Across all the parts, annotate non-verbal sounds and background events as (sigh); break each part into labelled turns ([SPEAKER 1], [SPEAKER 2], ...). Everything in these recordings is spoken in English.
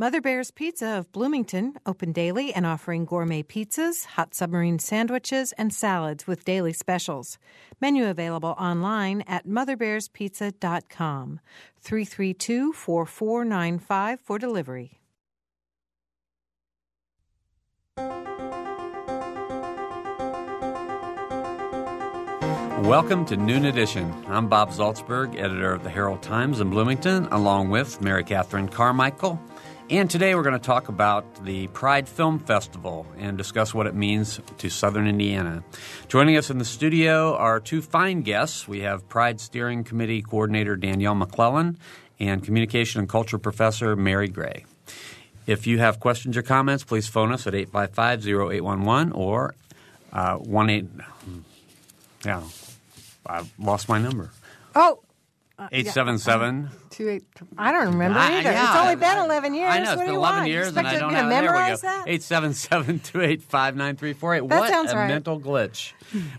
[SPEAKER 1] Mother Bear's Pizza of Bloomington, open daily and offering gourmet pizzas, hot submarine sandwiches, and salads with daily specials. Menu available online at motherbearspizza.com. 332 4495 for delivery.
[SPEAKER 2] Welcome to Noon Edition. I'm Bob Zaltsberg, editor of the Herald Times in Bloomington, along with Mary Catherine Carmichael. And today we're going to talk about the Pride Film Festival and discuss what it means to Southern Indiana. Joining us in the studio are two fine guests. We have Pride Steering Committee Coordinator Danielle McClelland and Communication and Culture Professor Mary Gray. If you have questions or comments, please phone us at 855 0811 or uh, 18. Yeah, I lost my number.
[SPEAKER 1] Oh,
[SPEAKER 2] Uh, seven seven.
[SPEAKER 1] two eight. I don't remember
[SPEAKER 2] I-
[SPEAKER 1] either.
[SPEAKER 2] yeah.
[SPEAKER 1] it's only been eleven years.
[SPEAKER 2] I know
[SPEAKER 1] What
[SPEAKER 2] it's
[SPEAKER 1] do
[SPEAKER 2] been
[SPEAKER 1] you
[SPEAKER 2] eleven
[SPEAKER 1] want? You
[SPEAKER 2] years, and
[SPEAKER 1] expect
[SPEAKER 2] I don't
[SPEAKER 1] me
[SPEAKER 2] have.
[SPEAKER 1] to
[SPEAKER 2] There we
[SPEAKER 1] memorize
[SPEAKER 2] go.
[SPEAKER 1] that.
[SPEAKER 2] Eight seven seven two eight five nine three four eight.
[SPEAKER 1] That
[SPEAKER 2] What
[SPEAKER 1] sounds
[SPEAKER 2] a
[SPEAKER 1] right.
[SPEAKER 2] mental glitch.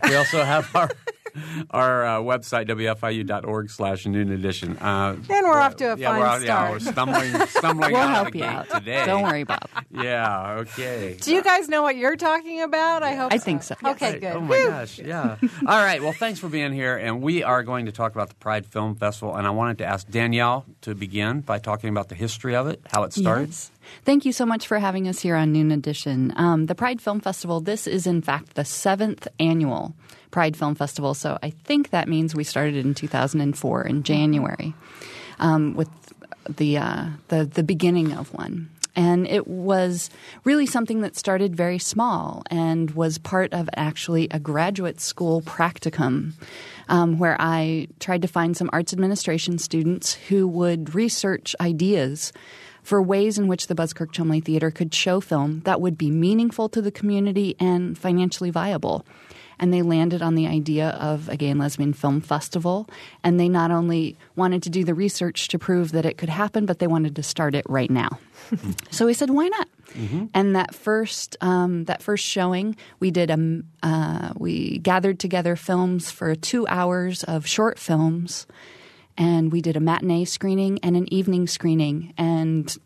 [SPEAKER 2] We also have our (laughs) (laughs) our uh, website wfiu.org slash noon edition. Uh,
[SPEAKER 1] And we're off to a
[SPEAKER 2] yeah,
[SPEAKER 1] fine
[SPEAKER 2] we're out, Yeah,
[SPEAKER 1] start.
[SPEAKER 2] we're stumbling stumbling (laughs)
[SPEAKER 3] We'll
[SPEAKER 2] out
[SPEAKER 3] help you out.
[SPEAKER 2] today.
[SPEAKER 3] Don't worry, Bob. (laughs)
[SPEAKER 2] Yeah. Okay.
[SPEAKER 1] Do you guys know what you're talking about? I hope.
[SPEAKER 3] I think so.
[SPEAKER 1] Okay,
[SPEAKER 2] Right.
[SPEAKER 1] good.
[SPEAKER 2] Oh my
[SPEAKER 1] Whew.
[SPEAKER 2] gosh, yeah. All right, well, thanks for being here, and we are going to talk about the Pride Film Festival. And I wanted to ask Danielle to begin by talking about the history of it, how it starts.
[SPEAKER 3] Yes. Thank you so much for having us here on Noon Edition. Um, the Pride Film Festival, this is in fact the seventh annual Pride Film Festival. So I think that means we started in 2004 in January um, with the, uh, the, the beginning of one. And it was really something that started very small and was part of actually a graduate school practicum um, where I tried to find some arts administration students who would research ideas for ways in which the Buskirk Chumley Theater could show film that would be meaningful to the community and financially viable. And they landed on the idea of a gay and lesbian film festival. And they not only wanted to do the research to prove that it could happen, but they wanted to start it right now. (laughs) so we said, why not? And that first um, that first showing, we did a uh, we gathered together films for two hours of short films, and we did a matinee screening and an evening screening, and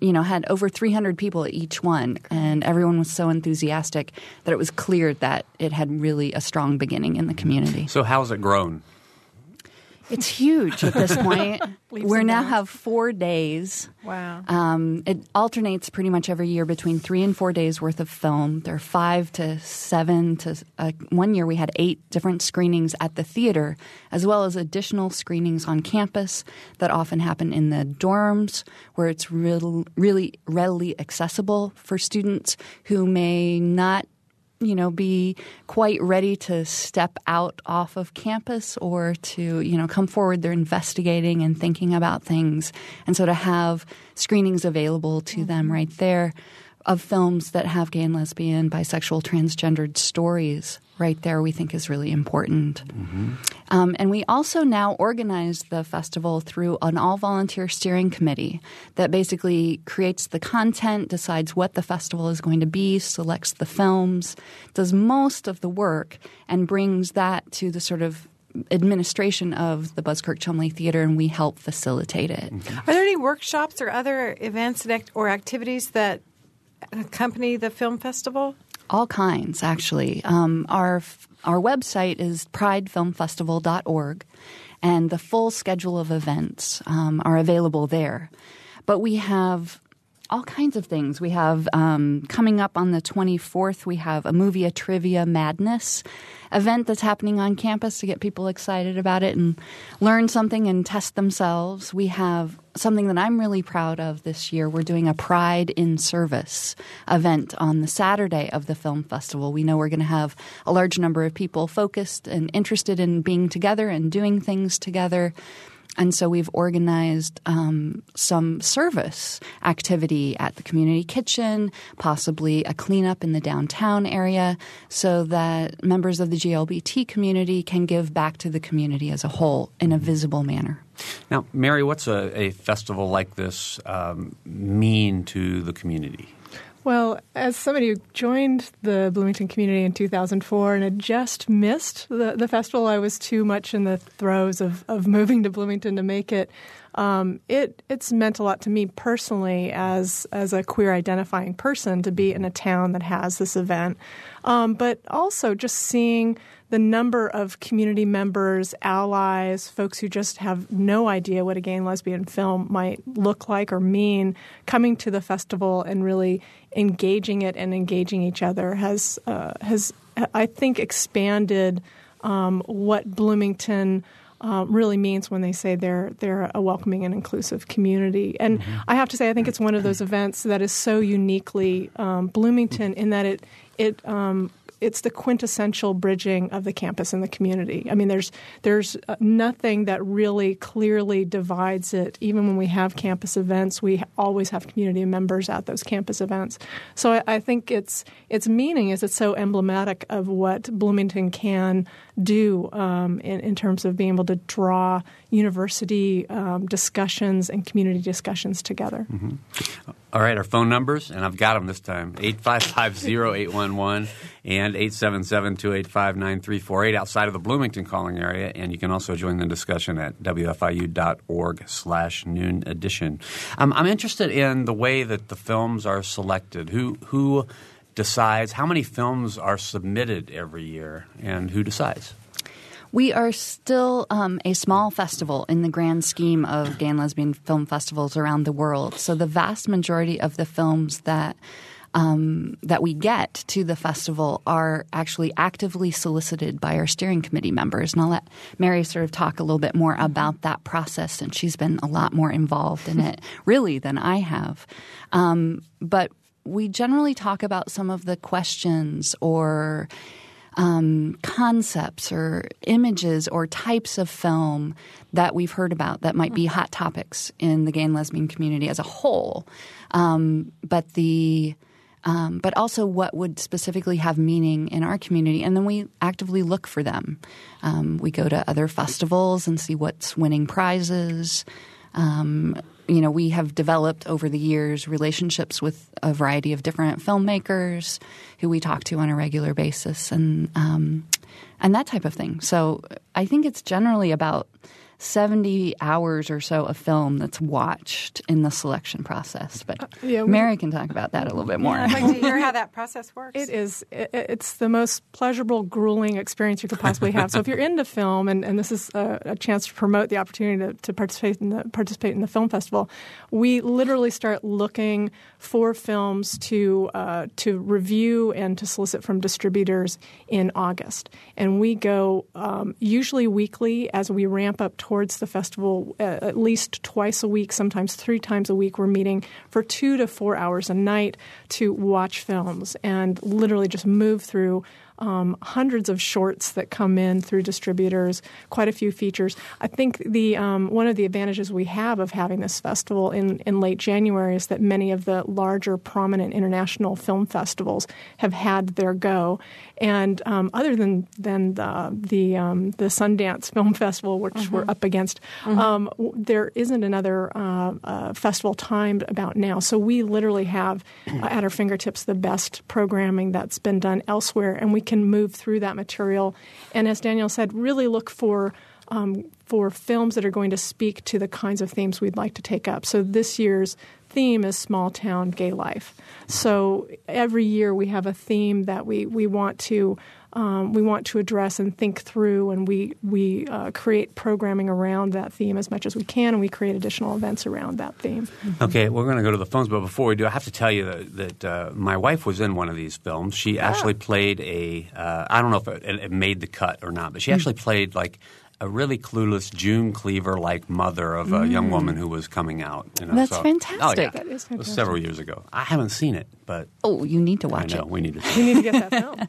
[SPEAKER 3] you know had over 300 people at each one, and everyone was so enthusiastic that it was clear that it had really a strong beginning in the community.
[SPEAKER 2] So, how's it grown?
[SPEAKER 3] It's huge at this (laughs) point. We now have four days.
[SPEAKER 1] Wow.
[SPEAKER 3] Um, it alternates pretty much every year between three and four days worth of film. There are five to seven to uh, one year we had eight different screenings at the theater, as well as additional screenings on campus that often happen in the dorms, where it's real, really readily accessible for students who may not you know be quite ready to step out off of campus or to you know come forward they're investigating and thinking about things. And so to have screenings available to mm-hmm. them right there of films that have gay and lesbian bisexual transgendered stories right there we think is really important um, and we also now organize the festival through an all volunteer steering committee that basically creates the content, decides what the festival is going to be, selects the films, does most of the work, and brings that to the sort of administration of the Buskirk Chumley Theater, and we help facilitate it.
[SPEAKER 1] Are there any workshops or other events or activities that accompany the film festival?
[SPEAKER 3] All kinds, actually. Um, our our website is pridefilmfestival.org, and the full schedule of events um, are available there. But we have all kinds of things. We have um, coming up on the 24th, we have a movie a trivia madness event that's happening on campus to get people excited about it and learn something and test themselves. We have something that I'm really proud of this year. We're doing a Pride in Service event on the Saturday of the film festival. We know we're going to have a large number of people focused and interested in being together and doing things together. And so we've organized um, some service activity at the community kitchen, possibly a cleanup in the downtown area, so that members of the GLBT community can give back to the community as a whole in a visible manner.
[SPEAKER 2] Now, Mary, what's a, a festival like this um, mean to the community?
[SPEAKER 4] Well, as somebody who joined the Bloomington community in 2004 and had just missed the, the festival, I was too much in the throes of, of (laughs) moving to Bloomington to make it. Um, it it's meant a lot to me personally as as a queer identifying person to be in a town that has this event, um, but also just seeing the number of community members, allies, folks who just have no idea what a gay and lesbian film might look like or mean, coming to the festival and really engaging it and engaging each other has uh, has I think expanded um, what Bloomington. Uh, really means when they say they're they're a welcoming and inclusive community. And mm-hmm. I have to say, I think it's one of those events that is so uniquely um, Bloomington in that it it um, it's the quintessential bridging of the campus and the community. I mean, there's there's uh, nothing that really clearly divides it. Even when we have campus events, we always have community members at those campus events. So I, I think its its meaning is it's so emblematic of what Bloomington can do um, in, in, terms of being able to draw university um, discussions and community discussions together.
[SPEAKER 2] Mm-hmm. All right, our phone numbers, and I've got them this time 855 0811 and 877 285 9348 outside of the Bloomington calling area. And you can also join the discussion at wfiu.org slash noon edition. Um, I'm interested in the way that the films are selected. Who, who decides how many films are submitted every year, and who decides?
[SPEAKER 3] We are still um, a small festival in the grand scheme of gay and lesbian film festivals around the world. So the vast majority of the films that um, that we get to the festival are actually actively solicited by our steering committee members. And I'll let Mary sort of talk a little bit more about that process, and she's been a lot more involved in it, (laughs) really, than I have. Um, but we generally talk about some of the questions or um, concepts or images or types of film that we've heard about that might be hot topics in the gay and lesbian community as a whole. Um, but the um, but also what would specifically have meaning in our community. And then we actively look for them. Um, we go to other festivals and see what's winning prizes. Um, you know, we have developed over the years relationships with a variety of different filmmakers who we talk to on a regular basis, and um, and that type of thing. So I think it's generally about 70 hours or so of film that's watched in the selection process. But uh, yeah, we, Mary can talk about that a little bit more.
[SPEAKER 1] Yeah, I'd like to hear how that process (laughs) works.
[SPEAKER 4] It is. It, it's the most pleasurable, grueling experience you could possibly have. so if you're into film, and, and this is a, a chance to promote the opportunity to, to, participate in the participate in the film festival, we literally start looking for films to uh, to review and to solicit from distributors in August, and we go um, usually weekly as we ramp up towards towards the festival uh, at least twice a week, sometimes three times a week. We're meeting for two to four hours a night to watch films and literally just move through um, hundreds of shorts that come in through distributors, quite a few features. I think the um, one of the advantages we have of having this festival in, in late January is that many of the larger, prominent international film festivals have had their go. And um, other than than the the, um, the Sundance Film Festival, which mm-hmm. we're up against, mm-hmm. Um, there isn't another uh, uh, festival timed about now. So we literally have uh, (clears throat) at our fingertips the best programming that's been done elsewhere, and we can move through that material. And as Daniel said, really look for um, for films that are going to speak to the kinds of themes we'd like to take up. So this year's theme is small town gay life. So every year we have a theme that we, we want to um, we want to address and think through, and we we uh, create programming around that theme as much as we can, and we create additional events around that theme.
[SPEAKER 2] Okay, we're going to go to the phones, but before we do, I have to tell you that, that uh, my wife was in one of these films. She ah. actually played a uh, I don't know if it, it, made the cut or not, but she hmm. actually played like a really clueless June Cleaver like mother of a mm. young woman who was coming out.
[SPEAKER 3] You know, That's so, fantastic. Oh,
[SPEAKER 2] yeah. That is fantastic. It was several years ago. I haven't seen it, but
[SPEAKER 3] oh, you need to watch
[SPEAKER 2] I know,
[SPEAKER 3] it.
[SPEAKER 2] We need
[SPEAKER 4] to. (laughs) you need to get that film.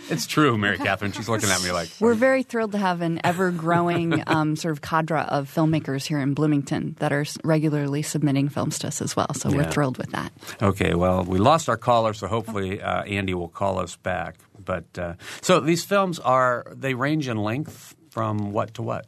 [SPEAKER 4] (laughs)
[SPEAKER 2] it's true, Mary Catherine. She's looking at me like
[SPEAKER 3] we're very thrilled to have an ever growing (laughs) um, sort of cadre of filmmakers here in Bloomington that are regularly submitting films to us as well. So yeah. we're thrilled with that.
[SPEAKER 2] Okay, well, we lost our caller, so hopefully uh, Andy will call us back. But uh, so these films are they range in length from what to what?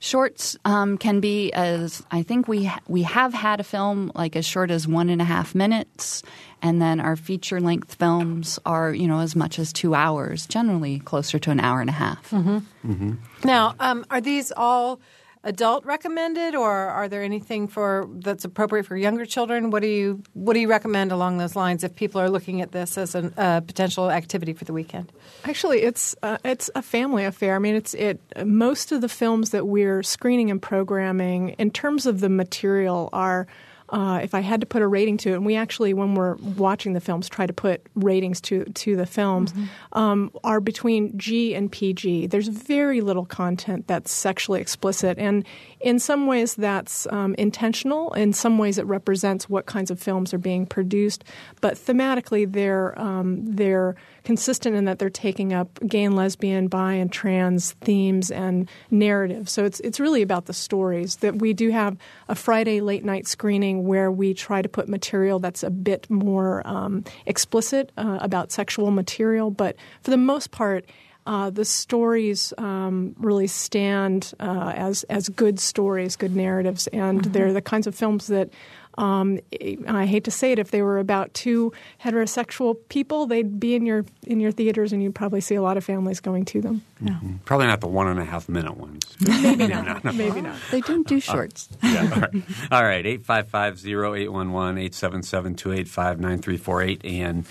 [SPEAKER 3] Shorts um, can be as I think we ha- we have had a film like as short as one and a half minutes, and then our feature length films are you know as much as two hours, generally closer to an hour and a half.
[SPEAKER 1] Mm-hmm. Now, um, are these all adult recommended, or are there anything for that's appropriate for younger children? What do you what do you recommend along those lines if people are looking at this as a uh, potential activity for the weekend?
[SPEAKER 4] Actually, it's uh, it's a family affair. I mean, it's it. Most of the films that we're screening and programming, in terms of the material, are uh, if I had to put a rating to it, and we actually, when we're watching the films, try to put ratings to to the films, mm-hmm. um, are between G and PG. There's very little content that's sexually explicit, and in some ways that's um, intentional. In some ways, it represents what kinds of films are being produced. But thematically, they're um, they're consistent in that they're taking up gay and lesbian, bi and trans themes and narratives. So it's it's really about the stories. That we do have a Friday late night screening where we try to put material that's a bit more um, explicit uh, about sexual material, but for the most part. Uh, the stories um, really stand uh, as as good stories, good narratives, and mm-hmm. they're the kinds of films that um, I hate to say it, if they were about two heterosexual people, they'd be in your in your theaters, and you'd probably see a lot of families going to them.
[SPEAKER 2] Mm-hmm. Probably not the one and a half minute ones. (laughs)
[SPEAKER 4] Maybe not. (laughs) Maybe not.
[SPEAKER 3] They don't do shorts.
[SPEAKER 2] Uh, yeah, all right. (laughs) All right. 855-0811, 877-285-9348, and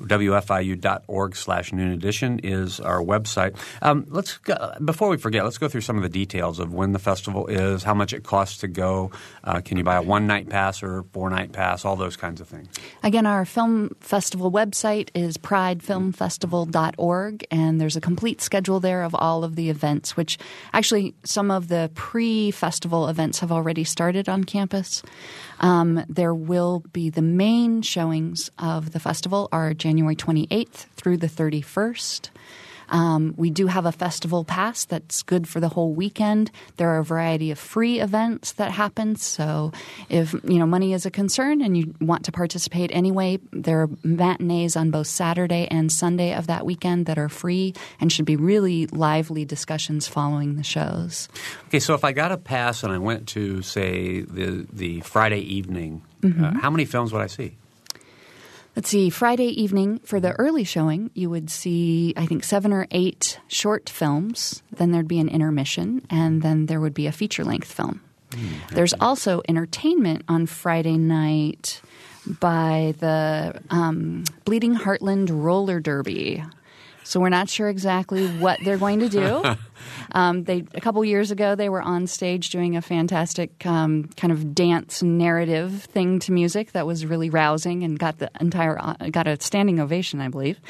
[SPEAKER 2] wfiu.org slash noon edition is our website. Um, let's go, before we forget, let's go through some of the details of when the festival is, how much it costs to go. Uh, can you buy a one night pass or four night pass? All those kinds of things.
[SPEAKER 3] Again, our film festival website is pridefilmfestival.org, and there's a complete schedule there of all of the events. Which actually, some of the pre-festival events have already started on campus. Um, there will be the main showings of the festival are January 28th through the 31st. Um, we do have a festival pass that's good for the whole weekend. There are a variety of free events that happen. So, if you know money is a concern and you want to participate anyway, there are matinees on both Saturday and Sunday of that weekend that are free and should be really lively discussions following the shows.
[SPEAKER 2] Okay, so if I got a pass and I went to say the the Friday evening, mm-hmm. uh, how many films would I see?
[SPEAKER 3] Let's see, Friday evening for the early showing, you would see, I think, seven or eight short films. Then there'd be an intermission, and then there would be a feature length film. Mm, There's also entertainment on Friday night by the um, Bleeding Heartland Roller Derby. So we're not sure exactly what they're going to do. (laughs) Um, they a couple years ago they were on stage doing a fantastic um, kind of dance narrative thing to music that was really rousing and got the entire uh, got a standing ovation, I believe.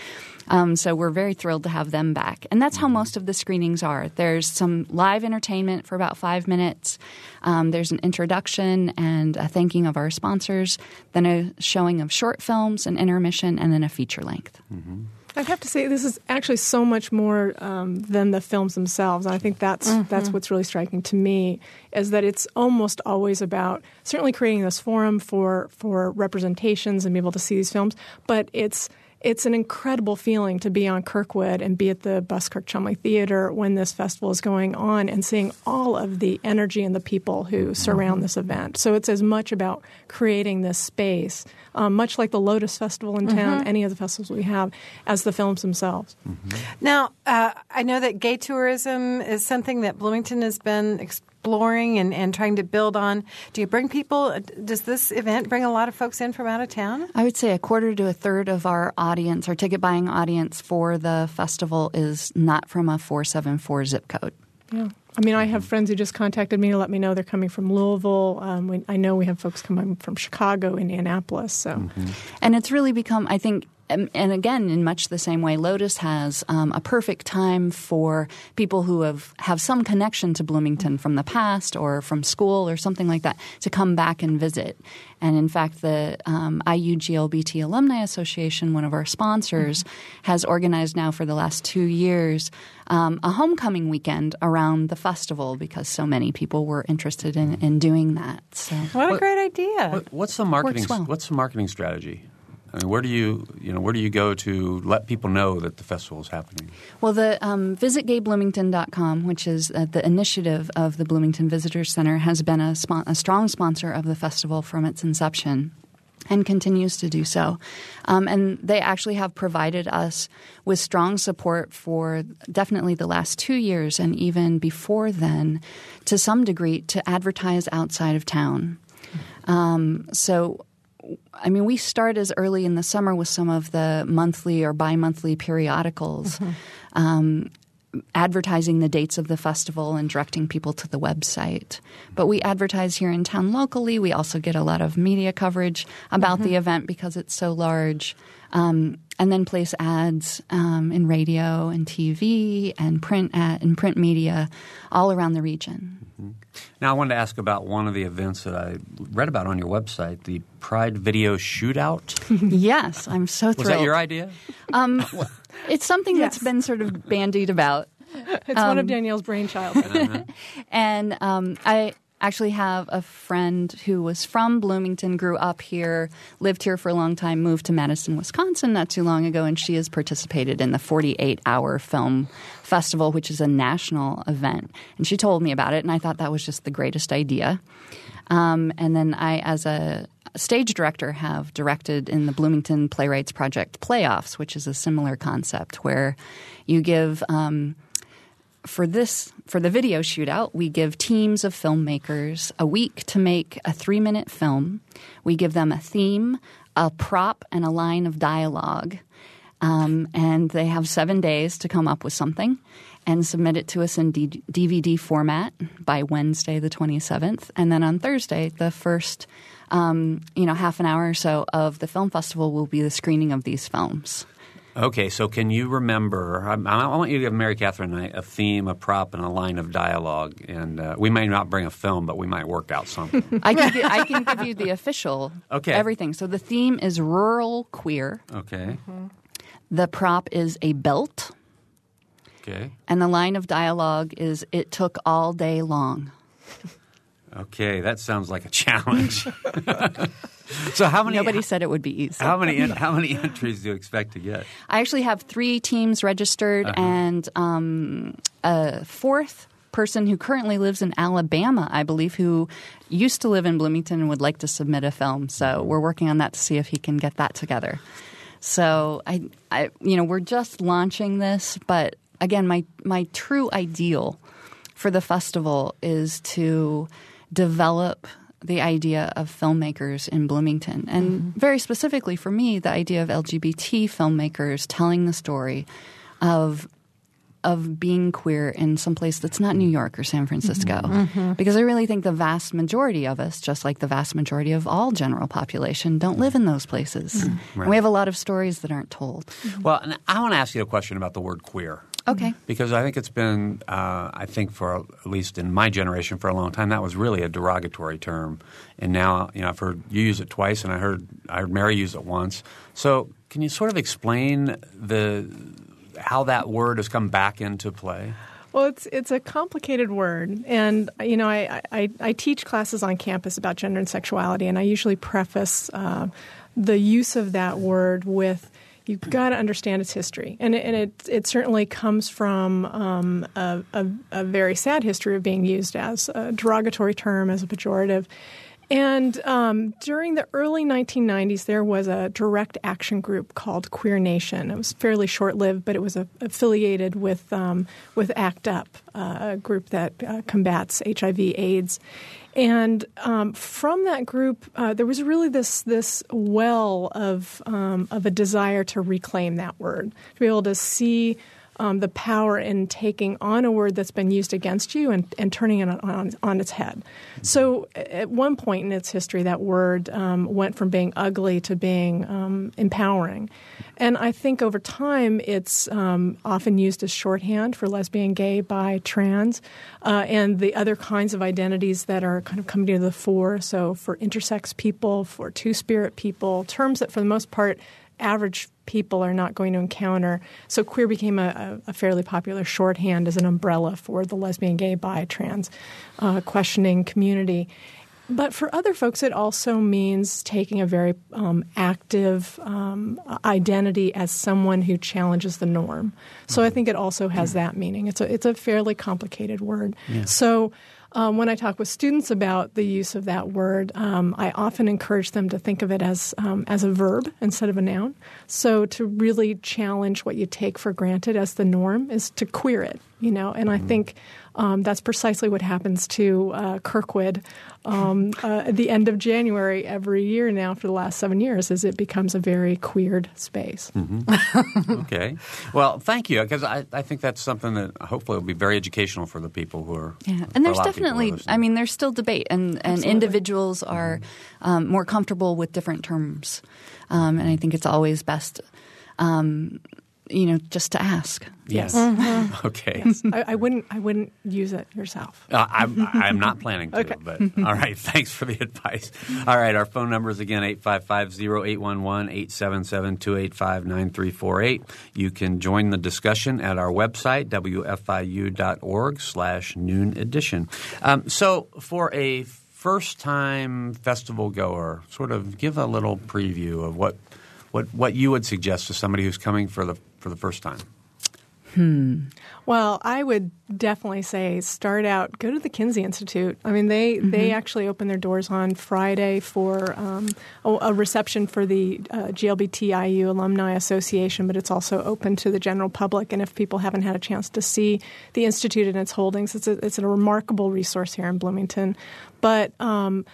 [SPEAKER 3] Um, so we're very thrilled to have them back, and that's how most of the screenings are. There's some live entertainment for about five minutes. Um, there's an introduction and a thanking of our sponsors, then a showing of short films, an intermission, and then a feature length.
[SPEAKER 2] Mm-hmm.
[SPEAKER 4] I'd have to say this is actually so much more um, than the films themselves. And I think that's mm-hmm. that's what's really striking to me is that it's almost always about certainly creating this forum for for representations and be able to see these films, but it's it's an incredible feeling to be on Kirkwood and be at the Buskirk Chumley Theater when this festival is going on and seeing all of the energy and the people who surround this event. So it's as much about creating this space, um, much like the Lotus Festival in town, mm-hmm. any of the festivals we have, as the films themselves.
[SPEAKER 1] Mm-hmm. Now, uh, I know that gay tourism is something that Bloomington has been exploring and, and trying to build on. Do you bring people? Does this event bring a lot of folks in from out of town?
[SPEAKER 3] I would say a quarter to a third of our audience, our ticket buying audience for the festival, is not from a 474 zip code.
[SPEAKER 4] Yeah. I mean, I have friends who just contacted me to let me know they're coming from Louisville. Um, we, I know we have folks coming from Chicago, Indianapolis. So,
[SPEAKER 3] mm-hmm. and it's really become, I think, and, again, in much the same way, Lotus has um, a perfect time for people who have, have some connection to Bloomington from the past or from school or something like that to come back and visit. And in fact, the um, IUGLBT Alumni Association, one of our sponsors, mm-hmm. has organized now for the last two years um, a homecoming weekend around the festival because so many people were interested in, in doing that. So,
[SPEAKER 1] what a great idea!
[SPEAKER 2] What, what's the marketing? Well. What's the marketing strategy? I mean, where do you you know where do you go to let people know that the festival is happening?
[SPEAKER 3] Well, the um, visitgaybloomington.com, which is uh, the initiative of the Bloomington Visitors Center, has been a, a strong sponsor of the festival from its inception and continues to do so. Um, and they actually have provided us with strong support for definitely the last two years and even before then, to some degree, to advertise outside of town. Um, so, I mean, we start as early in the summer with some of the monthly or bi monthly periodicals. Mm-hmm. Um, advertising the dates of the festival and directing people to the website. But we advertise here in town locally. We also get a lot of media coverage about mm-hmm. the event because it's so large. Um, and then place ads um, in radio and TV and print ad, and print media all around the region.
[SPEAKER 2] Now, I wanted to ask about one of the events that I read about on your website, the Pride Video Shootout. (laughs)
[SPEAKER 3] yes, I'm so thrilled. Was
[SPEAKER 2] that your idea? Um, (laughs)
[SPEAKER 3] it's something yes. that's been sort of bandied about. (laughs)
[SPEAKER 4] It's um, one of um, Danielle's brainchild. Uh-huh.
[SPEAKER 3] and um, I actually have a friend who was from Bloomington, grew up here, lived here for a long time, moved to Madison, Wisconsin not too long ago, and she has participated in the 48 hour film festival, which is a national event. And she told me about it, and I thought that was just the greatest idea. Um, and then I, as a stage director, have directed in the Bloomington Playwrights Project Playoffs, which is a similar concept where you give um, for this for the video shootout, we give teams of filmmakers a week to make a three minute film. We give them a theme, a prop, and a line of dialogue. Um, and they have seven days to come up with something and submit it to us in D- DVD format by Wednesday, the 27th. And then on Thursday, the first um, you know half an hour or so of the film festival will be the screening of these films.
[SPEAKER 2] Okay, so can you remember? I, I, want you to give Mary Catherine a, a, theme, a prop, and a line of dialogue. And uh, we may not bring a film, but we might work out something. (laughs)
[SPEAKER 3] I, can give, I can give you the official
[SPEAKER 2] okay.
[SPEAKER 3] everything. So the theme is rural queer.
[SPEAKER 2] Okay.
[SPEAKER 3] Mm-hmm. The prop is a belt.
[SPEAKER 2] Okay.
[SPEAKER 3] And the line of dialogue is it took all day long.
[SPEAKER 2] Okay, that sounds like a challenge. (laughs) so how many?
[SPEAKER 3] Nobody said it would be easy.
[SPEAKER 2] How many? (laughs) How many entries do you expect to get?
[SPEAKER 3] I actually have three teams registered uh-huh. and um, a fourth person who currently lives in Alabama, I believe, who used to live in Bloomington and would like to submit a film. So we're working on that to see if he can get that together. So I, I you know, we're just launching this, but again, my my true ideal for the festival is to develop the idea of filmmakers in Bloomington. And mm-hmm. very specifically for me, the idea of LGBT filmmakers telling the story of of being queer in some place that's not New York or San Francisco. Mm-hmm. mm-hmm. Because I really think the vast majority of us, just like the vast majority of all general population, don't live in those places. Mm-hmm. Right. we have a lot of stories that aren't told.
[SPEAKER 2] Well, I want to ask you a question about the word queer.
[SPEAKER 3] Okay.
[SPEAKER 2] Because I think it's been, uh, I think for at least in my generation for a long time, that was really a derogatory term. And now, you know, I've heard you use it twice, and I heard I heard Mary use it once. So, can you sort of explain the how that word has come back into play?
[SPEAKER 4] Well, it's it's a complicated word, and you know, I, I, I teach classes on campus about gender and sexuality, and I usually preface uh, the use of that word with you've got to understand its history, and it, and it it certainly comes from um, a, a, a, very sad history of being used as a derogatory term, as a pejorative. And um, during the early 1990s, there was a direct action group called Queer Nation. It was fairly short lived, but it was a, affiliated with um, with ACT UP, uh, a group that uh, combats HIV/AIDS. And um, from that group, uh, there was really this this well of um, of a desire to reclaim that word, to be able to see um, the power in taking on a word that's been used against you and, and turning it on, on, its head. So, at one point in its history, that word um, went from being ugly to being um, empowering. And I think over time, it's um, often used as shorthand for lesbian, gay, bi, trans, uh, and the other kinds of identities that are kind of coming to the fore. So, for intersex people, for two spirit people, terms that for the most part average people are not going to encounter. So queer became a, a fairly popular shorthand as an umbrella for the lesbian, gay, bi, trans uh, questioning community. But for other folks, it also means taking a very um, active um, identity as someone who challenges the norm. So I think it also has that meaning. It's a it's a fairly complicated word.
[SPEAKER 2] Yeah.
[SPEAKER 4] So. Um, when I talk with students about the use of that word, um, I often encourage them to think of it as um, as a verb instead of a noun. So to really challenge what you take for granted as the norm is to queer it, you know. And I think um, that's precisely what happens to uh, Kirkwood um, uh, at the end of January every year now for the last seven years, as it becomes a very queered space. (laughs)
[SPEAKER 2] Okay. Well, thank you, because I, I think that's something that hopefully will be very educational for the people who are.
[SPEAKER 3] Yeah, and there's
[SPEAKER 2] lot of people who are
[SPEAKER 3] definitely. I mean, there's still debate, and, and
[SPEAKER 4] Absolutely.
[SPEAKER 3] individuals are um, more comfortable with different terms. Um, and I think it's always best, um, you know, just to ask.
[SPEAKER 2] Yes. (laughs) Okay.
[SPEAKER 4] I, I wouldn't. I wouldn't use it yourself.
[SPEAKER 2] Uh, I'm, I'm not planning to,
[SPEAKER 4] Okay.
[SPEAKER 2] but all right. (laughs) Thanks for the advice. All right. Our phone number is again 855 0811 877 285 9348. You can join the discussion at our website, wfiu.org slash noon edition. Um, so, for a first time festival goer, sort of give a little preview of what, what, what you would suggest to somebody who's coming for the, for the first time. Hmm.
[SPEAKER 4] Well, I would definitely say start out. Go to the Kinsey Institute. I mean, they they actually open their doors on Friday for um, a, a reception for the uh, GLBTIU Alumni Association, but it's also open to the general public. And if people haven't had a chance to see the institute and its holdings, it's a, it's a remarkable resource here in Bloomington. But um,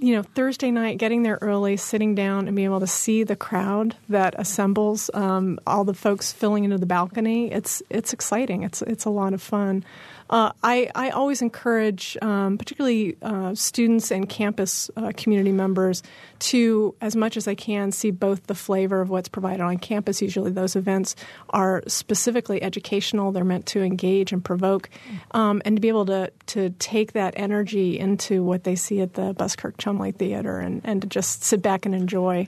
[SPEAKER 4] you know, Thursday night, getting there early, sitting down, and being able to see the crowd that assembles, um, all the folks filling into the balcony. It's it's exciting. It's it's a lot of fun. Uh, I I always encourage, um, particularly uh, students and campus uh, community members, to as much as I can see both the flavor of what's provided on campus. Usually, those events are specifically educational. They're meant to engage and provoke, um, and to be able to to take that energy into what they see at the Buskirk Chumley Theater, and, and to just sit back and enjoy.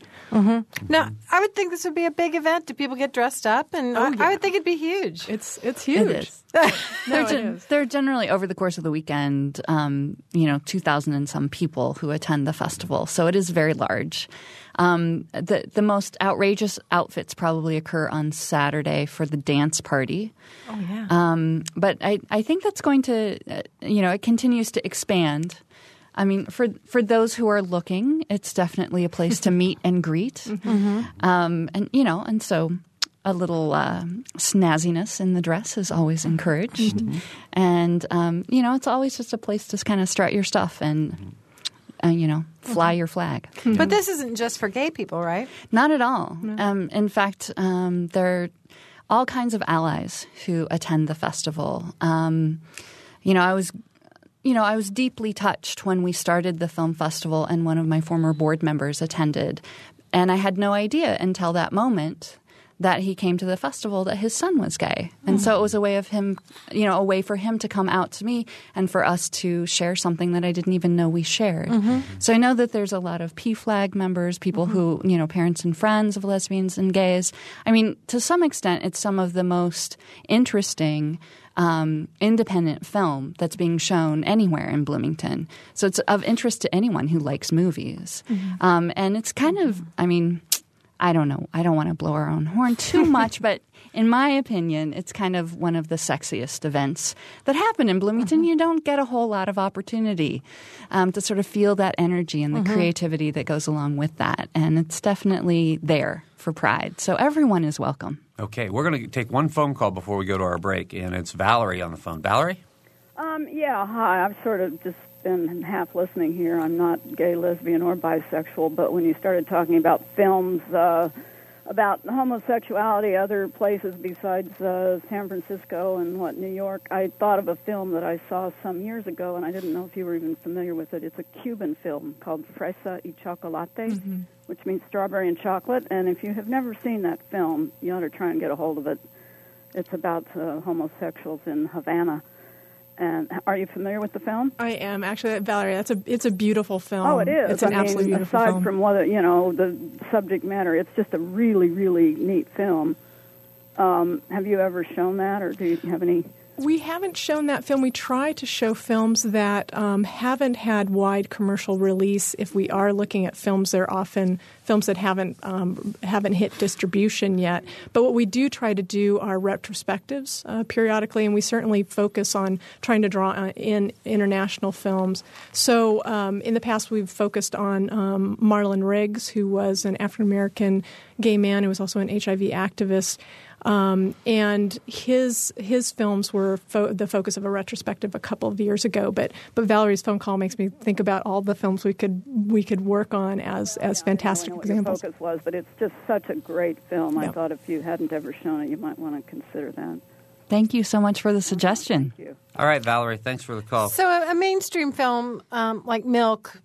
[SPEAKER 1] Now, I would think this would be a big event. Do people get dressed up? And I- I would think it'd be huge.
[SPEAKER 4] It's it's huge.
[SPEAKER 3] It is. (laughs) They're, gen- they're generally over the course of the weekend, um, you know, 2,000 and some people who attend the festival. So it is very large. Um, the, the most outrageous outfits probably occur on Saturday for the dance party.
[SPEAKER 4] Oh yeah.
[SPEAKER 3] Um, but I, I think that's going to, uh, you know, it continues to expand. I mean, for for those who are looking, it's definitely a place to meet and greet, (laughs) um, and you know, and so a little uh, snazziness in the dress is always encouraged, and um, you know, it's always just a place to kind of strut your stuff and, uh, you know, fly your flag.
[SPEAKER 1] But this isn't just for gay people, right?
[SPEAKER 3] Not at all. Um, in fact, um, there are all kinds of allies who attend the festival. Um, you know, I was. You know, I was deeply touched when we started the film festival and one of my former board members attended. And I had no idea until that moment that he came to the festival that his son was gay. And so it was a way of him, you know, a way for him to come out to me and for us to share something that I didn't even know we shared. So I know that there's a lot of PFLAG members, people who, you know, parents and friends of lesbians and gays. I mean, to some extent, it's some of the most interesting um, independent film that's being shown anywhere in Bloomington. So it's of interest to anyone who likes movies. Um, and it's kind of, I mean, I don't know. I don't want to blow our own horn too (laughs) much, but in my opinion, it's kind of one of the sexiest events that happen in Bloomington. You don't get a whole lot of opportunity um, to sort of feel that energy and the creativity that goes along with that. And it's definitely there for Pride. So everyone is welcome.
[SPEAKER 2] Okay. We're going to take one phone call before we go to our break, and it's Valerie on the phone. Valerie?
[SPEAKER 5] Um, yeah, hi. I'm sort of just been half listening here. I'm not gay, lesbian, or bisexual, but when you started talking about films uh, about homosexuality, other places besides uh, San Francisco and what New York, I thought of a film that I saw some years ago, and I didn't know if you were even familiar with it. It's a Cuban film called Fresa y Chocolate, which means strawberry and chocolate. And if you have never seen that film, you ought to try and get a hold of it. It's about uh, homosexuals in Havana. And are you familiar with the film?
[SPEAKER 4] I am actually Valerie. That's a it's a beautiful film.
[SPEAKER 5] Oh, it is.
[SPEAKER 4] It's an
[SPEAKER 5] I mean,
[SPEAKER 4] absolutely beautiful
[SPEAKER 5] aside
[SPEAKER 4] film.
[SPEAKER 5] from whether you know the subject matter, it's just a really, really neat film. Um, have you ever shown that, or do you have any
[SPEAKER 4] We haven't shown that film. We try to show films that um, haven't had wide commercial release. If we are looking at films, they're often films that haven't um, haven't hit distribution yet. But what we do try to do are retrospectives uh, periodically, and we certainly focus on trying to draw uh, in international films. So um, in the past, we've focused on um, Marlon Riggs, who was an African American gay man who was also an HIV activist. Um, and his his films were fo- the focus of a retrospective a couple of years ago. But but Valerie's phone call makes me think about all the films we could we could work on as as fantastic
[SPEAKER 5] I know
[SPEAKER 4] examples.
[SPEAKER 5] What your focus was, but it's just such a great film. I thought if you hadn't ever shown it, you might want to consider that.
[SPEAKER 3] Thank you so much for the suggestion.
[SPEAKER 5] Thank you.
[SPEAKER 2] All right, Valerie, thanks for the call.
[SPEAKER 1] So a, a mainstream film um, like Milk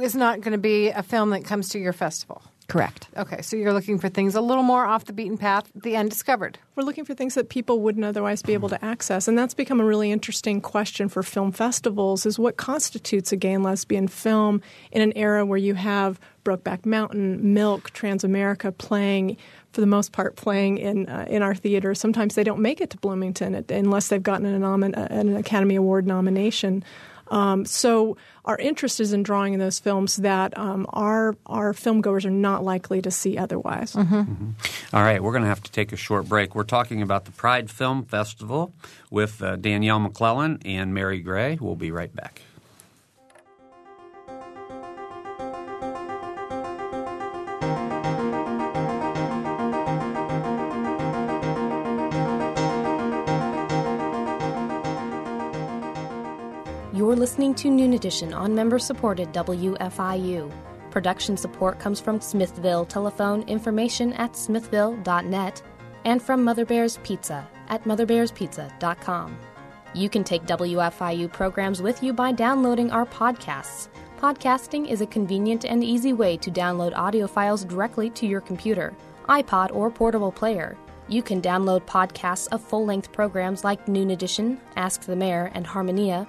[SPEAKER 1] is not going to be a film that comes to your festival.
[SPEAKER 3] Correct.
[SPEAKER 1] Okay, so you're looking for things a little more off the beaten path, the undiscovered.
[SPEAKER 4] We're looking for things that people wouldn't otherwise be able to access, and that's become a really interesting question for film festivals: is what constitutes a gay and lesbian film in an era where you have Brokeback Mountain, Milk, Transamerica playing. For the most part, playing in uh, in our theater. Sometimes they don't make it to Bloomington unless they've gotten an, nomin- uh, an Academy Award nomination. Um, so our interest is in drawing in those films that um, our our film goers are not likely to see otherwise.
[SPEAKER 2] All right, we're going to have to take a short break. We're talking about the Pride Film Festival with uh, Danielle McClelland and Mary Gray. We'll be right back.
[SPEAKER 6] You're listening to Noon Edition on member supported WFIU. Production support comes from Smithville Telephone Information at smithville.net and from Mother Bear's Pizza at motherbearspizza.com. You can take WFIU programs with you by downloading our podcasts. Podcasting is a convenient and easy way to download audio files directly to your computer, iPod, or portable player. You can download podcasts of full length programs like Noon Edition, Ask the Mayor, and Harmonia,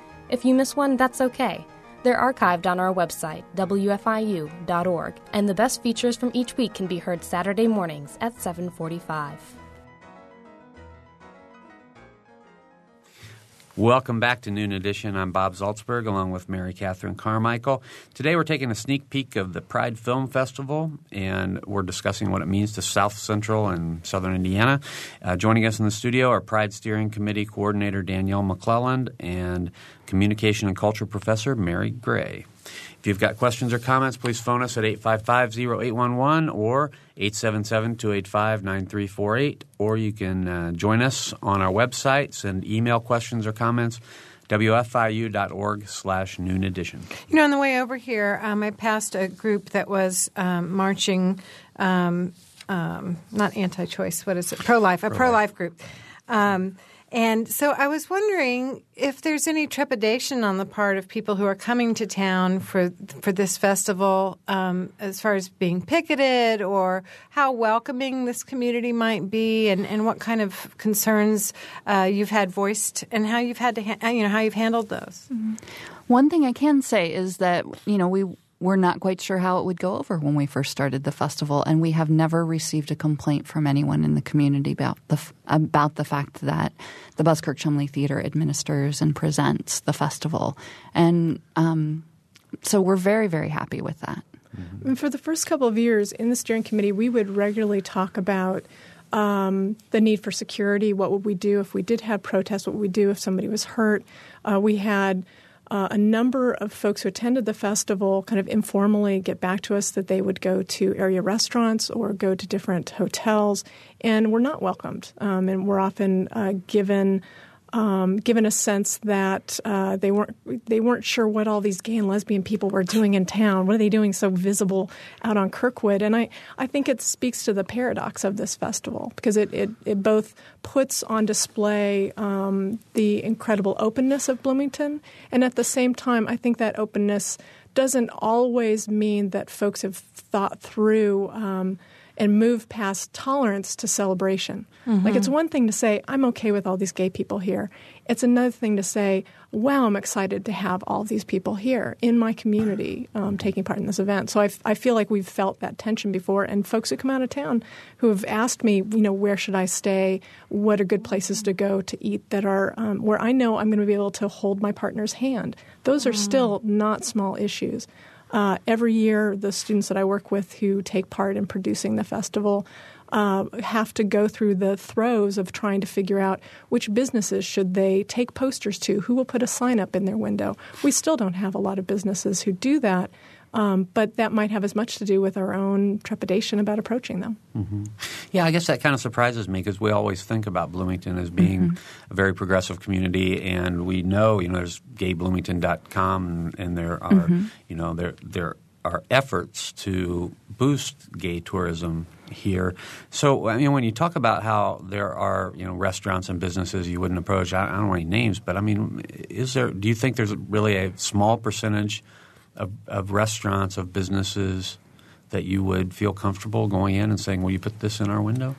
[SPEAKER 6] If you miss one, that's okay. They're archived on our website, wfiu.org, and the best features from each week can be heard Saturday mornings at 7:45.
[SPEAKER 2] Welcome back to Noon Edition. I'm Bob Zaltsberg along with Mary Catherine Carmichael. Today we're taking a sneak peek of the Pride Film Festival and we're discussing what it means to South Central and Southern Indiana. Uh, joining us in the studio are Pride Steering Committee Coordinator Danielle McClelland and Communication and Culture Professor Mary Gray. If you've got questions or comments, please phone us at 855-0811 or 877-285-9348, or you can uh, join us on our website, send email questions or comments, wfiu.org slash noon edition.
[SPEAKER 1] You know, on the way over here, um, I passed a group that was um, marching, um, um, not anti-choice. What is it? Pro-life. A pro-life group. And so I was wondering if there's any trepidation on the part of people who are coming to town for for this festival, um, as far as being picketed, or how welcoming this community might be, and, and what kind of concerns uh, you've had voiced, and how you've had to, ha- you know, how you've handled those.
[SPEAKER 3] One thing I can say is that you know we were not quite sure how it would go over when we first started the festival, and we have never received a complaint from anyone in the community about the about the fact that the Buskirk Chumley Theater administers and presents the festival, and um, so we're very very happy with that.
[SPEAKER 4] And for the first couple of years in the steering committee, we would regularly talk about um, the need for security. What would we do if we did have protests? What would we do if somebody was hurt? Uh, we had uh, a number of folks who attended the festival kind of informally get back to us that they would go to area restaurants or go to different hotels and were not welcomed. Um, and we're often uh, given um, given a sense that uh, they weren't they weren't sure what all these gay and lesbian people were doing in town. What are they doing so visible out on Kirkwood? And I, I think it speaks to the paradox of this festival because it, it, it both puts on display um, the incredible openness of Bloomington, and at the same time, I think that openness doesn't always mean that folks have thought through. Um, and move past tolerance to celebration. Mm-hmm. Like it's one thing to say, I'm okay with all these gay people here. It's another thing to say, wow, I'm excited to have all these people here in my community um, taking part in this event. So I, f- I feel like we've felt that tension before. And folks who come out of town who have asked me, you know, where should I stay? What are good places to go to eat that are um, where I know I'm going to be able to hold my partner's hand? Those are mm. still not small issues. Uh, every year, the students that I work with who take part in producing the festival uh, have to go through the throes of trying to figure out which businesses should they take posters to, who will put a sign up in their window. We still don't have a lot of businesses who do that. Um, but that might have as much to do with our own trepidation about approaching them.
[SPEAKER 2] Mm-hmm. Yeah, I guess that kind of surprises me because we always think about Bloomington as being mm-hmm. a very progressive community, and we know, you know, there's gaybloomington.com, and, and there are, mm-hmm. you know, there there are efforts to boost gay tourism here. So, I mean, when you talk about how there are, you know, restaurants and businesses you wouldn't approach, I, I don't know any names, but I mean, is there? Do you think there's really a small percentage – of, of restaurants, of businesses that you would feel comfortable going in and saying, "Will you put this in our window?"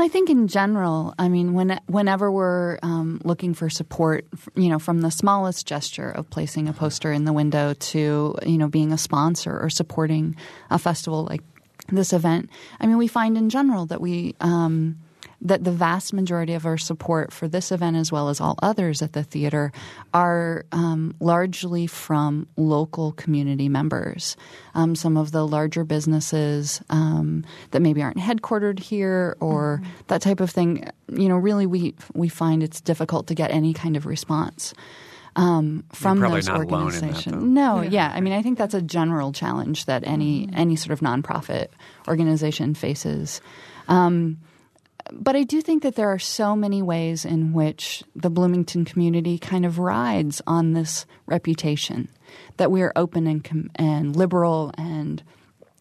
[SPEAKER 3] I think in general, I mean, when, whenever we're um, looking for support, you know, from the smallest gesture of placing a poster in the window to you know being a sponsor or supporting a festival like this event, I mean, we find in general that we. Um, that the vast majority of our support for this event, as well as all others at the theater, are um, largely from local community members. Um, some of the larger businesses um, that maybe aren't headquartered here or mm-hmm. that type of thing, you know, really we we find it's difficult to get any kind of response. Um, from those organizations. no, yeah. yeah. I mean, I think that's a general challenge that any mm-hmm. any sort of nonprofit organization faces. Um, but I do think that there are so many ways in which the Bloomington community kind of rides on this reputation that we are open and, com- and liberal and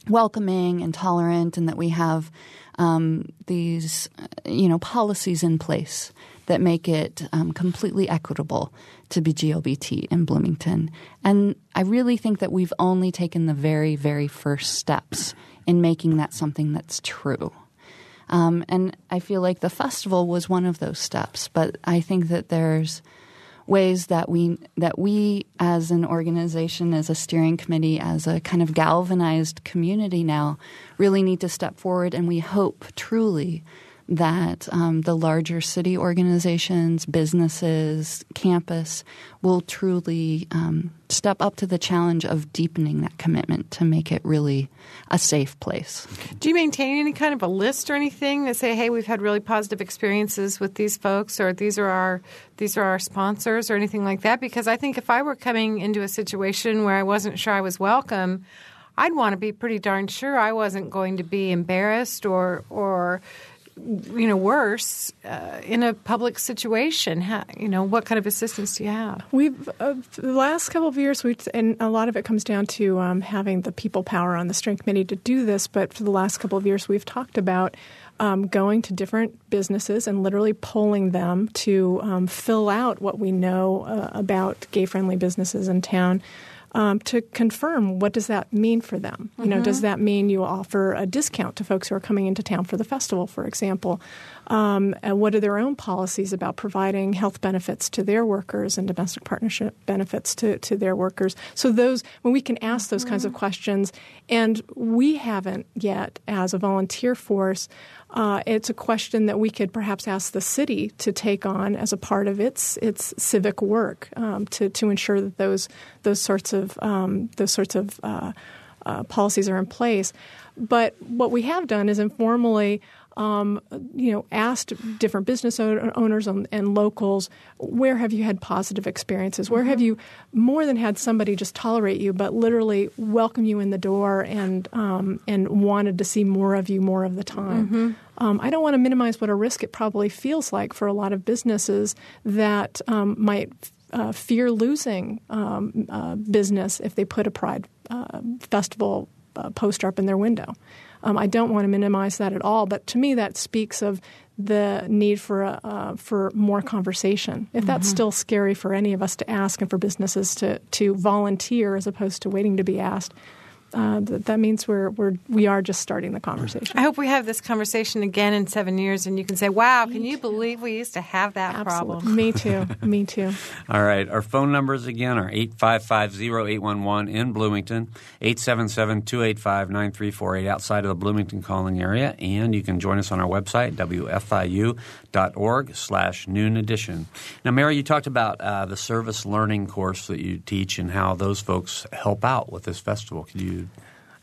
[SPEAKER 3] welcoming and tolerant, and that we have um, these, you know, policies in place that make it um, completely equitable to be GLBT in Bloomington. And I really think that we've only taken the very, very first steps in making that something that's true. Um, and I feel like the festival was one of those steps. But I think that there's ways that we that we as an organization, as a steering committee, as a kind of galvanized community now, really need to step forward. And we hope truly that um, the larger city organizations, businesses, campus will truly um, step up to the challenge of deepening that commitment to make it really a safe place.
[SPEAKER 1] Do you maintain any kind of a list or anything that say, "Hey, we've had really positive experiences with these folks," or "These are our these are our sponsors," or anything like that? Because I think if I were coming into a situation where I wasn't sure I was welcome. I'd want to be pretty darn sure I wasn't going to be embarrassed or or you know worse uh, in a public situation? How, you know what kind of assistance do you have?
[SPEAKER 4] We've uh, the last couple of years we and a lot of it comes down to um, having the people power on the steering committee to do this but for the last couple of years we've talked about um, going to different businesses and literally polling them to um, fill out what we know uh, about gay friendly businesses in town um, to confirm what does that mean for them. You mm-hmm. know, does mm-hmm. that mean you offer a discount to folks who are coming into town for the festival, for example? Um, and what are their own policies about providing health benefits to their workers and domestic partnership benefits to, to their workers? So those when we can ask those mm-hmm. kinds of mm-hmm. questions, and we haven't yet as a volunteer force uh, it's a question that we could perhaps ask the city to take on as a part of its its civic work um, to to ensure that those those sorts of um, those sorts of uh, uh, policies are in place. But what we have done is informally um, you know, asked different business owners and, and, locals, where have you had positive experiences? Where mm-hmm. have you more than had somebody just tolerate you, but literally welcome you in the door and um, and wanted to see more of you more of the time? Mm-hmm. Um, I don't want to minimize what a risk it probably feels like for a lot of businesses that um, might uh, fear losing um, uh, business if they put a Pride uh, Festival uh, poster up in their window. Um, I don't want to minimize that at all, but to me, that speaks of the need for a, uh, for more conversation. If that's mm-hmm. still scary for any of us to ask, and for businesses to to volunteer as opposed to waiting to be asked, uh, that, that, means we're, we're we are just starting the conversation.
[SPEAKER 1] I hope we have this conversation again in seven years, and you can say, "Wow, Me can you believe we used to have that
[SPEAKER 4] Absolutely.
[SPEAKER 1] problem?"
[SPEAKER 4] Me too. Me too. (laughs)
[SPEAKER 2] All right, our phone numbers again are 855-0811 in Bloomington, 877-285-9348 outside of the Bloomington calling area, and you can join us on our website wfiu.org slash noon edition. Now, Mary, you talked about uh, the service learning course that you teach and how those folks help out with this festival. Could you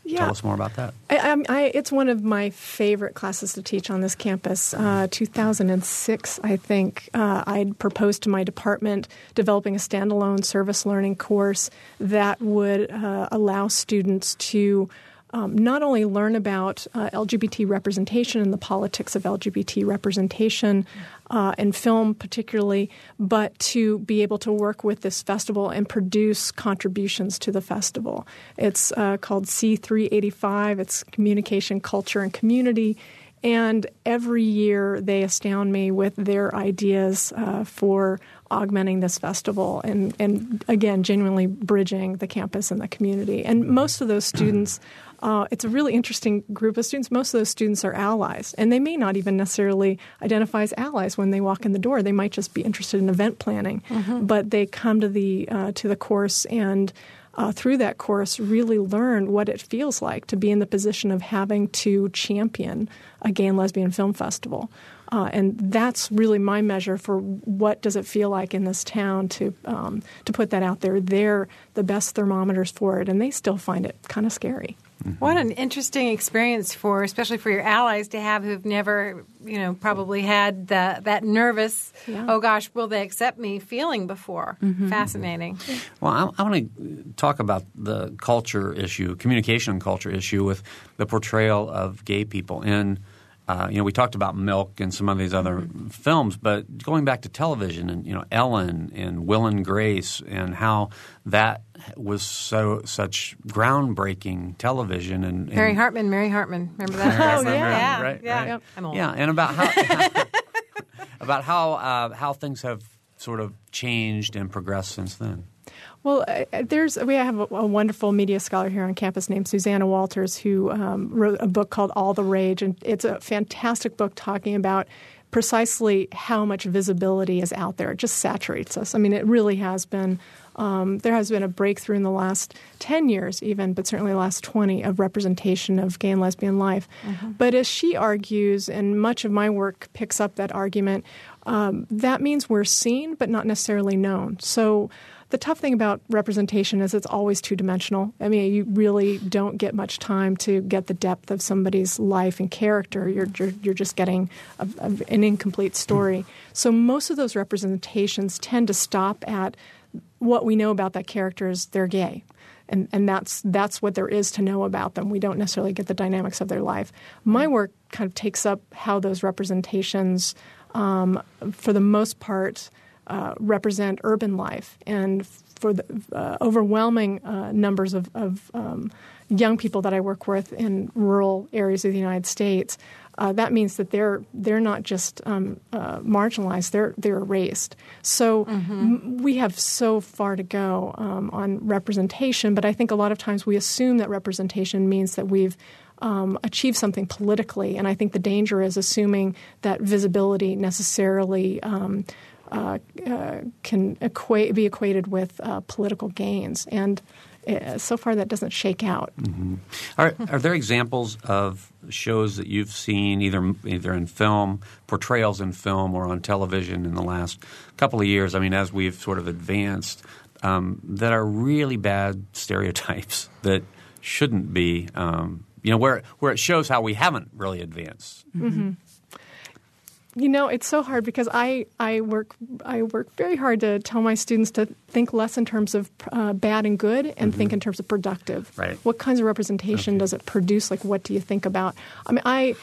[SPEAKER 2] yeah. tell us more about that?
[SPEAKER 4] I, I, it's one of my favorite classes to teach on this campus. Uh, 2006, I think, uh, I'd proposed to my department developing a standalone service learning course that would uh, allow students to um, not only learn about uh, LGBT representation and the politics of LGBT representation uh, and film, particularly, but to be able to work with this festival and produce contributions to the festival. It's uh, called C385. It's Communication, Culture, and Community. And every year they astound me with their ideas uh, for augmenting this festival and, and again, genuinely bridging the campus and the community. And most of those students uh, it's a really interesting group of students. Most of those students are allies, and they may not even necessarily identify as allies when they walk in the door. They might just be interested in event planning, mm-hmm. but they come to the uh, to the course and. Uh, through that course, really learn what it feels like to be in the position of having to champion a gay and lesbian film festival. Uh, and that's really my measure for what does it feel like in this town to um, to put that out there. They're the best thermometers for it, and they still find it kind of scary.
[SPEAKER 1] Mm-hmm. What an interesting experience for, especially for your allies to have who've never, you know, probably had the, that nervous, yeah. oh gosh, will they accept me feeling before. Mm-hmm. Fascinating.
[SPEAKER 2] Well, I, I want to talk about the culture issue, communication culture issue with the portrayal of gay people in – uh, you know, we talked about Milk and some of these other mm-hmm. films, but going back to television and you know Ellen and Will and Grace and how that was so such groundbreaking television and, and
[SPEAKER 1] Mary Hartman, Mary Hartman, remember that?
[SPEAKER 4] oh yeah,
[SPEAKER 1] yeah,
[SPEAKER 2] right,
[SPEAKER 1] yeah,
[SPEAKER 2] right. yeah. yeah, and about how (laughs) about how uh, how things have sort of changed and progressed since then.
[SPEAKER 4] Well, uh, there's we have a, a, wonderful media scholar here on campus named Suzanna Walters who um, wrote a book called All the Rage, and it's a fantastic book talking about precisely how much visibility is out there. It just saturates us. I mean, it really has been. Um, there has been a breakthrough in the last 10 years, even, but certainly the last 20, of representation of gay and lesbian life. Mm-hmm. But as she argues, and much of my work picks up that argument, um, that means we're seen but not necessarily known. So the tough thing about representation is it's always two dimensional. I mean, you really don't get much time to get the depth of somebody's life and character. You're you're, you're just getting a, a, an incomplete story. So most of those representations tend to stop at what we know about that character is they're gay. And, and that's that's what there is to know about them. We don't necessarily get the dynamics of their life. My work kind of takes up how those representations, um, for the most part, uh, represent urban life. And for the uh, overwhelming uh, numbers of, of um, young people that I work with in rural areas of the United States, uh, that means that they're they're not just um, uh, marginalized; they're they're erased. So mm-hmm. m- we have so far to go um, on representation. But I think a lot of times we assume that representation means that we've um, achieve something politically. And I think the danger is assuming that visibility necessarily um, uh, uh, can equate, be equated with uh, political gains. And uh, so far, that doesn't shake out.
[SPEAKER 2] Mm-hmm. Are, are there examples of shows that you've seen either either in film, portrayals in film, or on television in the last couple of years? I mean, as we've sort of advanced, um, that are really bad stereotypes (laughs) that shouldn't be. Um, you know, where where it shows how we haven't really advanced.
[SPEAKER 4] Mm-hmm. You know, it's so hard because I, I work I work very hard to tell my students to think less in terms of uh, bad and good and mm-hmm. think in terms of productive.
[SPEAKER 2] Right.
[SPEAKER 4] What kinds of representation okay. does it produce? Like, what do you think about? I mean, I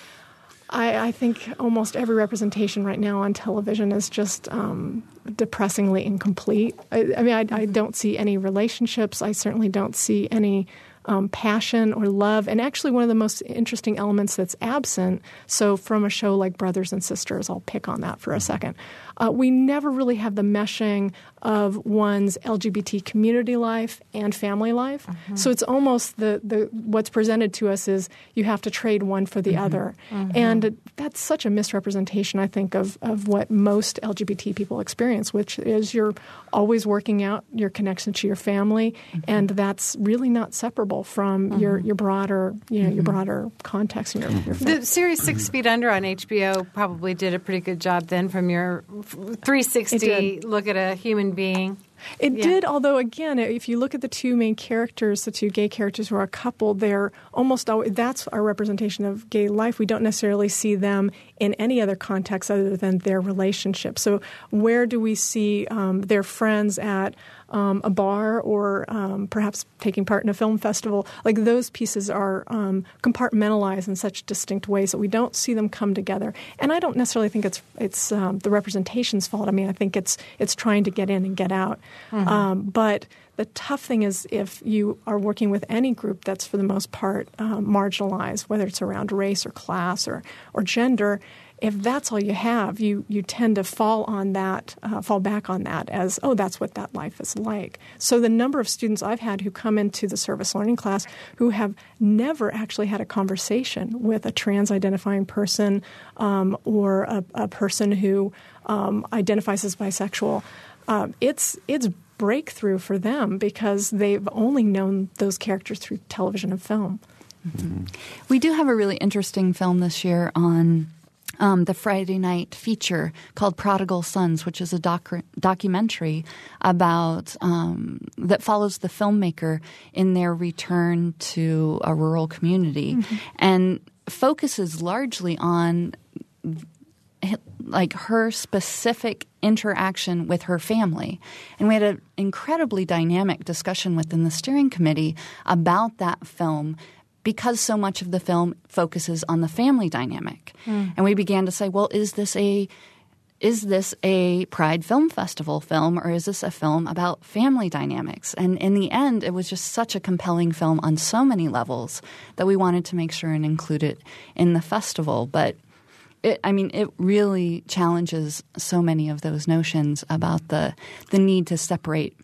[SPEAKER 4] I, I, think almost every representation right now on television is just um, depressingly incomplete. I, I mean, I, I, don't see any relationships. I certainly don't see any um, passion or love. And actually, one of the most interesting elements that's absent. So, from a show like Brothers and Sisters, I'll pick on that for a second. Uh, we never really have the meshing of one's LGBT community life and family life. Mm-hmm. So it's almost the, the what's presented to us is you have to trade one for the mm-hmm. other, mm-hmm. and that's such a misrepresentation, I think, of of what most LGBT people experience, which is you're always working out your connection to your family, mm-hmm. and that's really not separable from your your broader you know your
[SPEAKER 1] mm-hmm.
[SPEAKER 4] broader context and your, your
[SPEAKER 1] the series Six Feet Under on HBO probably did a pretty good job then from your 360 look at a human being.
[SPEAKER 4] It yeah. did, although again, if you look at the two main characters, the two gay characters who are a couple, they're almost always that's our representation of gay life. We don't necessarily see them in any other context other than their relationship. So, where do we see um, their friends at um, a bar or um, perhaps taking part in a film festival, like those pieces are um, compartmentalized in such distinct ways that we don't see them come together. And I don't necessarily think it's it's um, the representation's fault. I mean, I think it's it's trying to get in and get out. Mm-hmm. Um, but the tough thing is if you are working with any group that's for the most part uh, marginalized, whether it's around race or class or or gender if that's all you have, you you tend to fall on that, uh, fall back on that as oh, that's what that life is like. So the number of students I've had who come into the service learning class who have never actually had a conversation with a trans-identifying person um, or a, a, person who um, identifies as bisexual, uh, it's it's breakthrough for them because they've only known those characters through television and film.
[SPEAKER 3] Mm-hmm. We do have a really interesting film this year on um, the Friday night feature called Prodigal Sons, which is a doc- documentary about um, that follows the filmmaker in their return to a rural community mm-hmm. and focuses largely on like her specific interaction with her family. And we had an incredibly dynamic discussion within the steering committee about that film because so much of the film focuses on the family dynamic. Mm. And we began to say, well, is this a is this a Pride Film Festival film or is this a film about family dynamics? And in the end, it was just such a compelling film on so many levels that we wanted to make sure and include it in the festival. But it, I mean, it really challenges so many of those notions about the the need to separate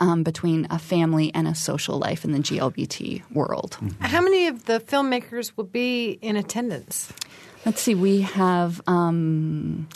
[SPEAKER 3] um, between a family and a social life in the GLBT world.
[SPEAKER 1] Mm-hmm. How many of the filmmakers will be in attendance?
[SPEAKER 3] Let's see, we have. Um,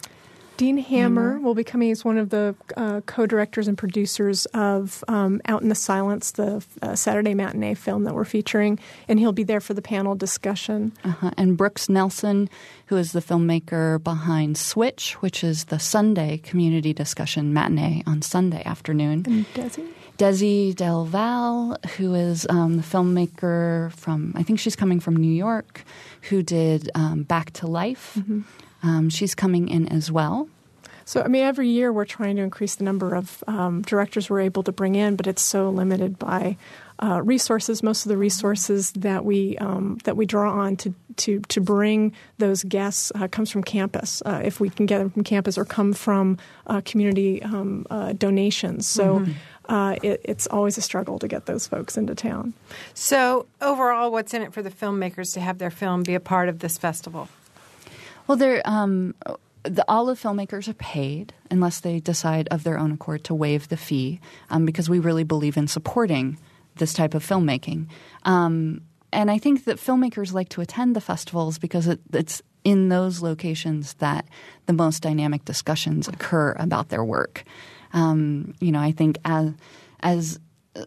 [SPEAKER 4] Dean Hammer will be coming as one of the uh, co-directors and producers of um, Out in the Silence, the uh, Saturday matinee film that we're featuring, and he'll be there for the panel discussion.
[SPEAKER 3] Uh-huh. And Brooks Nelson, who is the filmmaker behind Switch, which is the Sunday community discussion matinee on Sunday afternoon.
[SPEAKER 4] And Desi?
[SPEAKER 3] Desi Del Val, who is um, the filmmaker from, I think she's coming from New York, who did um, Back to Life. Mm-hmm. Um, she's coming in as well.
[SPEAKER 4] So, I mean, every year we're trying to increase the number of um, directors we're able to bring in, but it's so limited by uh, resources. Most of the resources that we um, that we draw on to to to bring those guests uh, comes from campus. Uh, if we can get them from campus or come from uh, community um, uh, donations, so. Mm-hmm. Uh, it, it's always a struggle to get those folks into town.
[SPEAKER 1] So, overall, what's in it for the filmmakers to have their film be a part of this festival?
[SPEAKER 3] Well, they're um, the, all the filmmakers are paid unless they decide of their own accord to waive the fee, um, because we really believe in supporting this type of filmmaking. Um, and I think that filmmakers like to attend the festivals because it, it's in those locations that the most dynamic discussions occur about their work. Um, you know, I think as as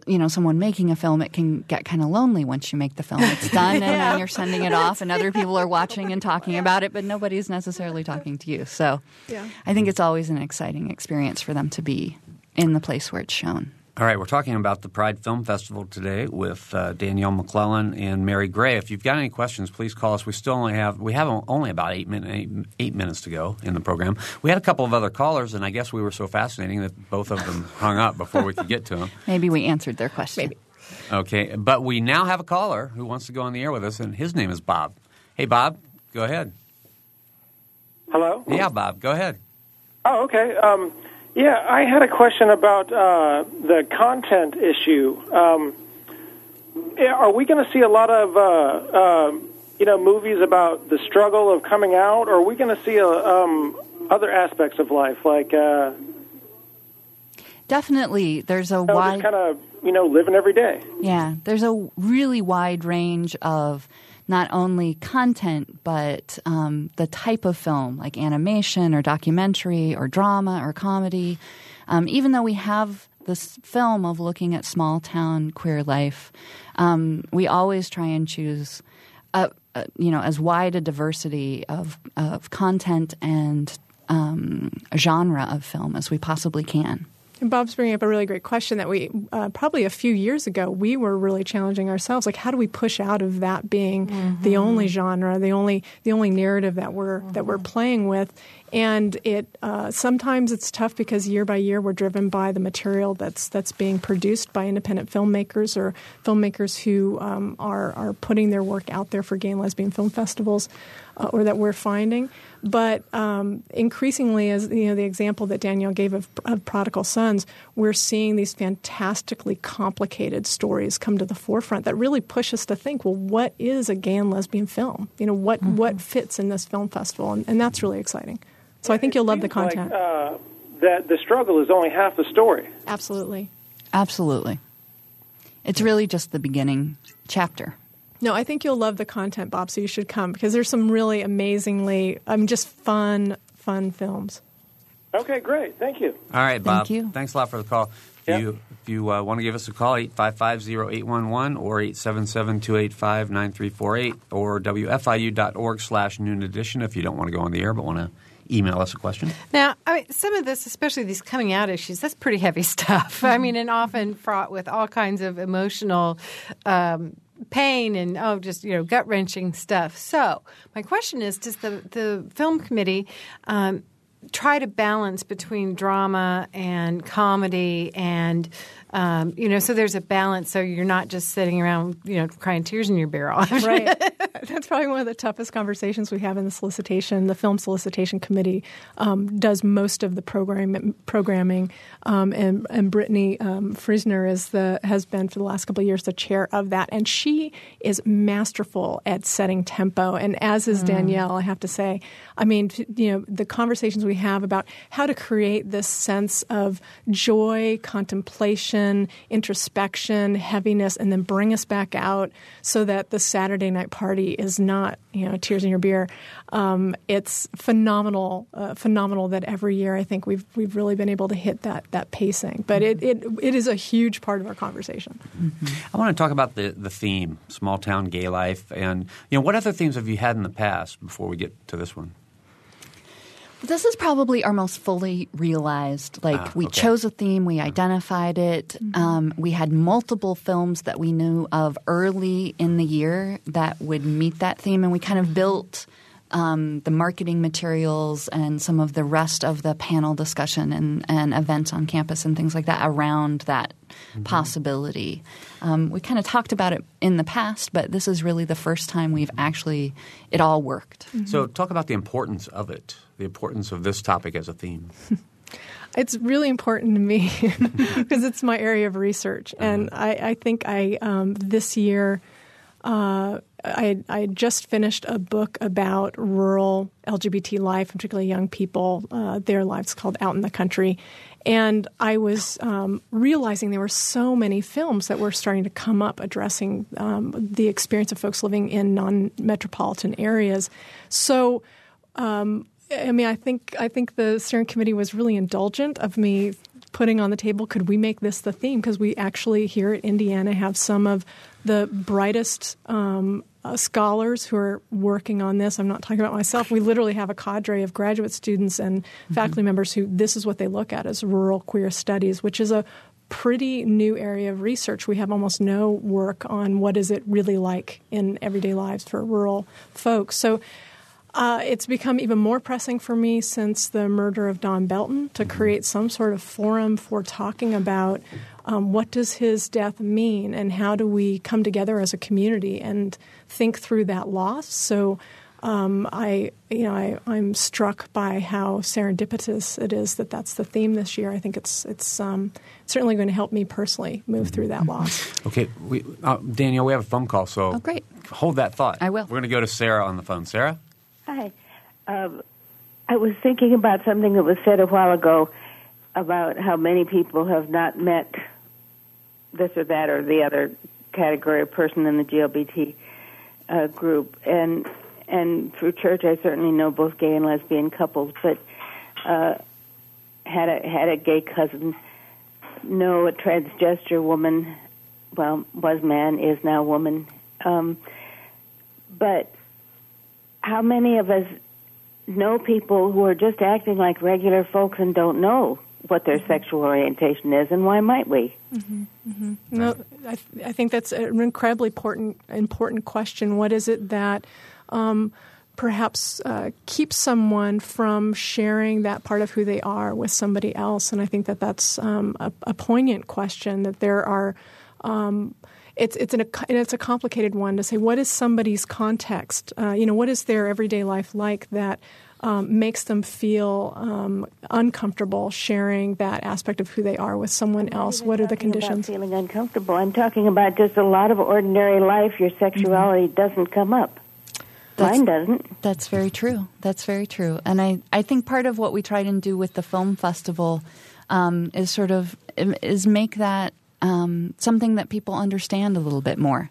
[SPEAKER 3] you know someone making a film it can get kind of lonely once you make the film. It's (laughs) done and then you're sending it off and other people are watching and talking about it but nobody's necessarily talking to you. So yeah. i think it's always an exciting experience for them to be in the place where it's shown
[SPEAKER 2] all right, we're talking about the Pride Film Festival today with uh, Danielle McClelland and Mary Gray. If you've got any questions, please call us. We still only have we have only about eight, min- eight, eight minutes to go in the program. We had a couple of other callers, and I guess we were so fascinating that both of them (laughs) hung up before we could get to them.
[SPEAKER 3] Maybe we answered their question.
[SPEAKER 4] Maybe.
[SPEAKER 2] Okay, but we now have a caller who wants to go on the air with us, and his name is Bob. Hey, Bob, go ahead.
[SPEAKER 7] Hello?
[SPEAKER 2] Yeah, Bob, go ahead.
[SPEAKER 7] Oh, okay. Um, yeah, I had a question about uh, the content issue. Um, are we going to see a lot of, uh, um, you know, movies about the struggle of coming out, or are we going to see uh, um, other aspects of life, like uh,
[SPEAKER 3] Definitely, there's a
[SPEAKER 7] you know,
[SPEAKER 3] wide
[SPEAKER 7] kind of, you know, living every day?
[SPEAKER 3] Yeah, there's a really wide range of not only content, but um, the type of film, like animation or documentary or drama or comedy. Um, even though we have this film of looking at small town queer life, um, we always try and choose. A, a, you know, as wide a diversity of, of content and um, genre of film as we possibly can.
[SPEAKER 4] And Bob's bringing up a really great question that we uh, probably a few years ago we were really challenging ourselves. Like, how do we push out of that being mm-hmm. the only genre, the only the only narrative that we're mm-hmm. that we're playing with? And it uh, sometimes it's tough because year by year we're driven by the material that's that's being produced by independent filmmakers or filmmakers who um, are are putting their work out there for gay and lesbian film festivals, uh, or that we're finding. But um, increasingly, as you know, the example that Danielle gave of, of, Prodigal Sons, we're seeing these fantastically complicated stories come to the forefront that really push us to think, well, what is a gay and lesbian film? You know, what mm-hmm. what fits in this film festival, and, and that's really exciting. So I think you'll love the content.
[SPEAKER 7] Like, uh, that the struggle is only half the story.
[SPEAKER 4] Absolutely.
[SPEAKER 3] Absolutely. It's really just the beginning chapter.
[SPEAKER 4] No, I think you'll love the content, Bob. So you should come because there's some really amazingly, I mean, just fun, fun films.
[SPEAKER 7] Okay, great. Thank you.
[SPEAKER 2] All right, Bob.
[SPEAKER 3] Thank you.
[SPEAKER 2] Thanks a lot for the call. If
[SPEAKER 7] yep.
[SPEAKER 2] you, if you uh, want to give us a call, 855-0811 or 877-285-9348 or wfiu.org slash noon edition if you don't want to go on the air but want to email us a question.
[SPEAKER 1] Now, I mean, some of this, especially these coming out issues, that's pretty heavy (laughs) stuff. I mean, and often fraught with all kinds of emotional um, pain and oh, just you know, gut wrenching stuff. So, my question is: Does the the film committee um, try to balance between drama and comedy and um, you know, so there's a balance. So you're not just sitting around, you know, crying tears in your barrel. (laughs)
[SPEAKER 4] right. That's probably one of the toughest conversations we have in the solicitation. The film solicitation committee um, does most of the program programming, um, and and Brittany um, Friesner is the has been for the last couple of years the chair of that, and she is masterful at setting tempo. And as is mm. Danielle, I have to say, I mean, you know, the conversations we have about how to create this sense of joy, contemplation introspection, heaviness, and then bring us back out so that the Saturday night party is not, you know, tears in your beer. Um, it's phenomenal, uh, phenomenal that every year I think we've we've really been able to hit that that pacing. But it it, it is a huge part of our conversation.
[SPEAKER 2] Mm-hmm. I want to talk about the the theme, small town gay life, and you know, what other themes have you had in the past before we get to this one?
[SPEAKER 3] This is probably our most fully realized. Like, ah, we chose a theme, we identified it. Mm-hmm. Um, we had multiple films that we knew of early in the year that would meet that theme, and we kind of built um, the marketing materials and some of the rest of the panel discussion and, and events on campus and things like that around that mm-hmm. possibility. Um, we kind of talked about it in the past, but this is really the first time we've actually it all worked.
[SPEAKER 2] Mm-hmm. So, talk about the importance of it the importance of this topic as a theme? (laughs)
[SPEAKER 4] It's really important to me (laughs) because it's my area of research, and I, I, think I um, this year uh, I, I just finished a book about rural LGBT life, particularly young people, uh, their lives called Out in the Country, and I was um, realizing there were so many films that were starting to come up addressing um, the experience of folks living in non metropolitan areas. So um, I mean, I think I think the steering committee was really indulgent of me putting on the table. Could we make this the theme? Because we actually here at Indiana have some of the brightest um, uh, scholars who are working on this. I'm not talking about myself. We literally have a cadre of graduate students and mm-hmm. faculty members who this is what they look at as rural queer studies, which is a pretty new area of research. We have almost no work on what is it really like in everyday lives for rural folks. So uh, it's become even more pressing for me since the murder of Don Belton to mm-hmm. create some sort of forum for talking about um, what does his death mean and how do we come together as a community and think through that loss. So um, I, you know, I, I'm struck by how serendipitous it is that that's the theme this year. I think it's it's um, certainly going to help me personally move through that loss. (laughs)
[SPEAKER 2] Okay, we, uh, Danielle, we have a phone call, so
[SPEAKER 3] Oh, great.
[SPEAKER 2] hold that thought.
[SPEAKER 3] I will.
[SPEAKER 2] We're going to go to Sarah on the phone. Sarah?
[SPEAKER 8] Hi. Um, I was thinking about something that was said a while ago about how many people have not met this or that or the other category of person in the GLBT uh, group. And and through church, I certainly know both gay and lesbian couples, but uh, had a had a gay cousin, know a transgender woman. Well, was man, is now woman. Um, but how many of us know people who are just acting like regular folks and don't know what their sexual orientation is, and why might we?
[SPEAKER 4] No, I, th- I think that's an incredibly important important question. What is it that um, perhaps uh, keeps someone from sharing that part of who they are with somebody else? And I think that that's um, a, a poignant question. That there are. Um, it's it's an and it's a complicated one to say what is somebody's context. Uh, you know, what is their everyday life like that um, makes them feel um, uncomfortable sharing that aspect of who they are with someone else. What are the conditions?
[SPEAKER 8] feeling uncomfortable. I'm talking about just a lot of ordinary life. Your sexuality doesn't come up.
[SPEAKER 3] That's-
[SPEAKER 8] Mine doesn't.
[SPEAKER 3] That's very true. That's very true. And I, I think part of what we try and do with the film festival um, is sort of is make that um, something that people understand a little bit more.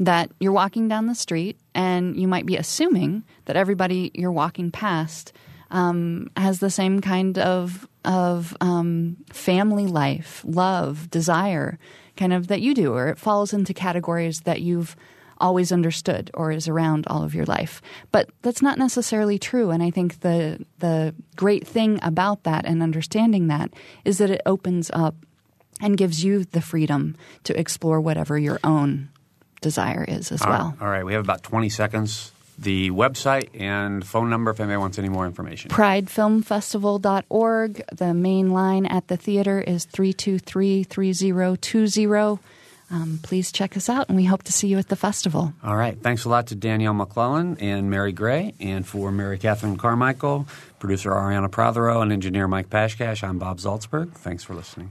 [SPEAKER 3] That you're walking down the street and you might be assuming that everybody you're walking past um, has the same kind of of um, family life, love, desire, kind of that you do, or it falls into categories that you've always understood or is around all of your life. But that's not necessarily true. And I think the the great thing about that and understanding that is that it opens up and gives you the freedom to explore whatever your own desire is as
[SPEAKER 2] All right-
[SPEAKER 3] well.
[SPEAKER 2] All right, we have about 20 seconds. The website and phone number if anybody wants any more information.
[SPEAKER 3] pridefilmfestival.org. The main line at the theater is 323 3020. Um, please check us out, and we hope to see you at the festival.
[SPEAKER 2] All right. Thanks a lot to Danielle McClelland and Mary Gray. And for Mary Catherine Carmichael, producer Arianna Prothero, and engineer Mike Pashkash, I'm Bob Zaltsberg. Thanks for listening.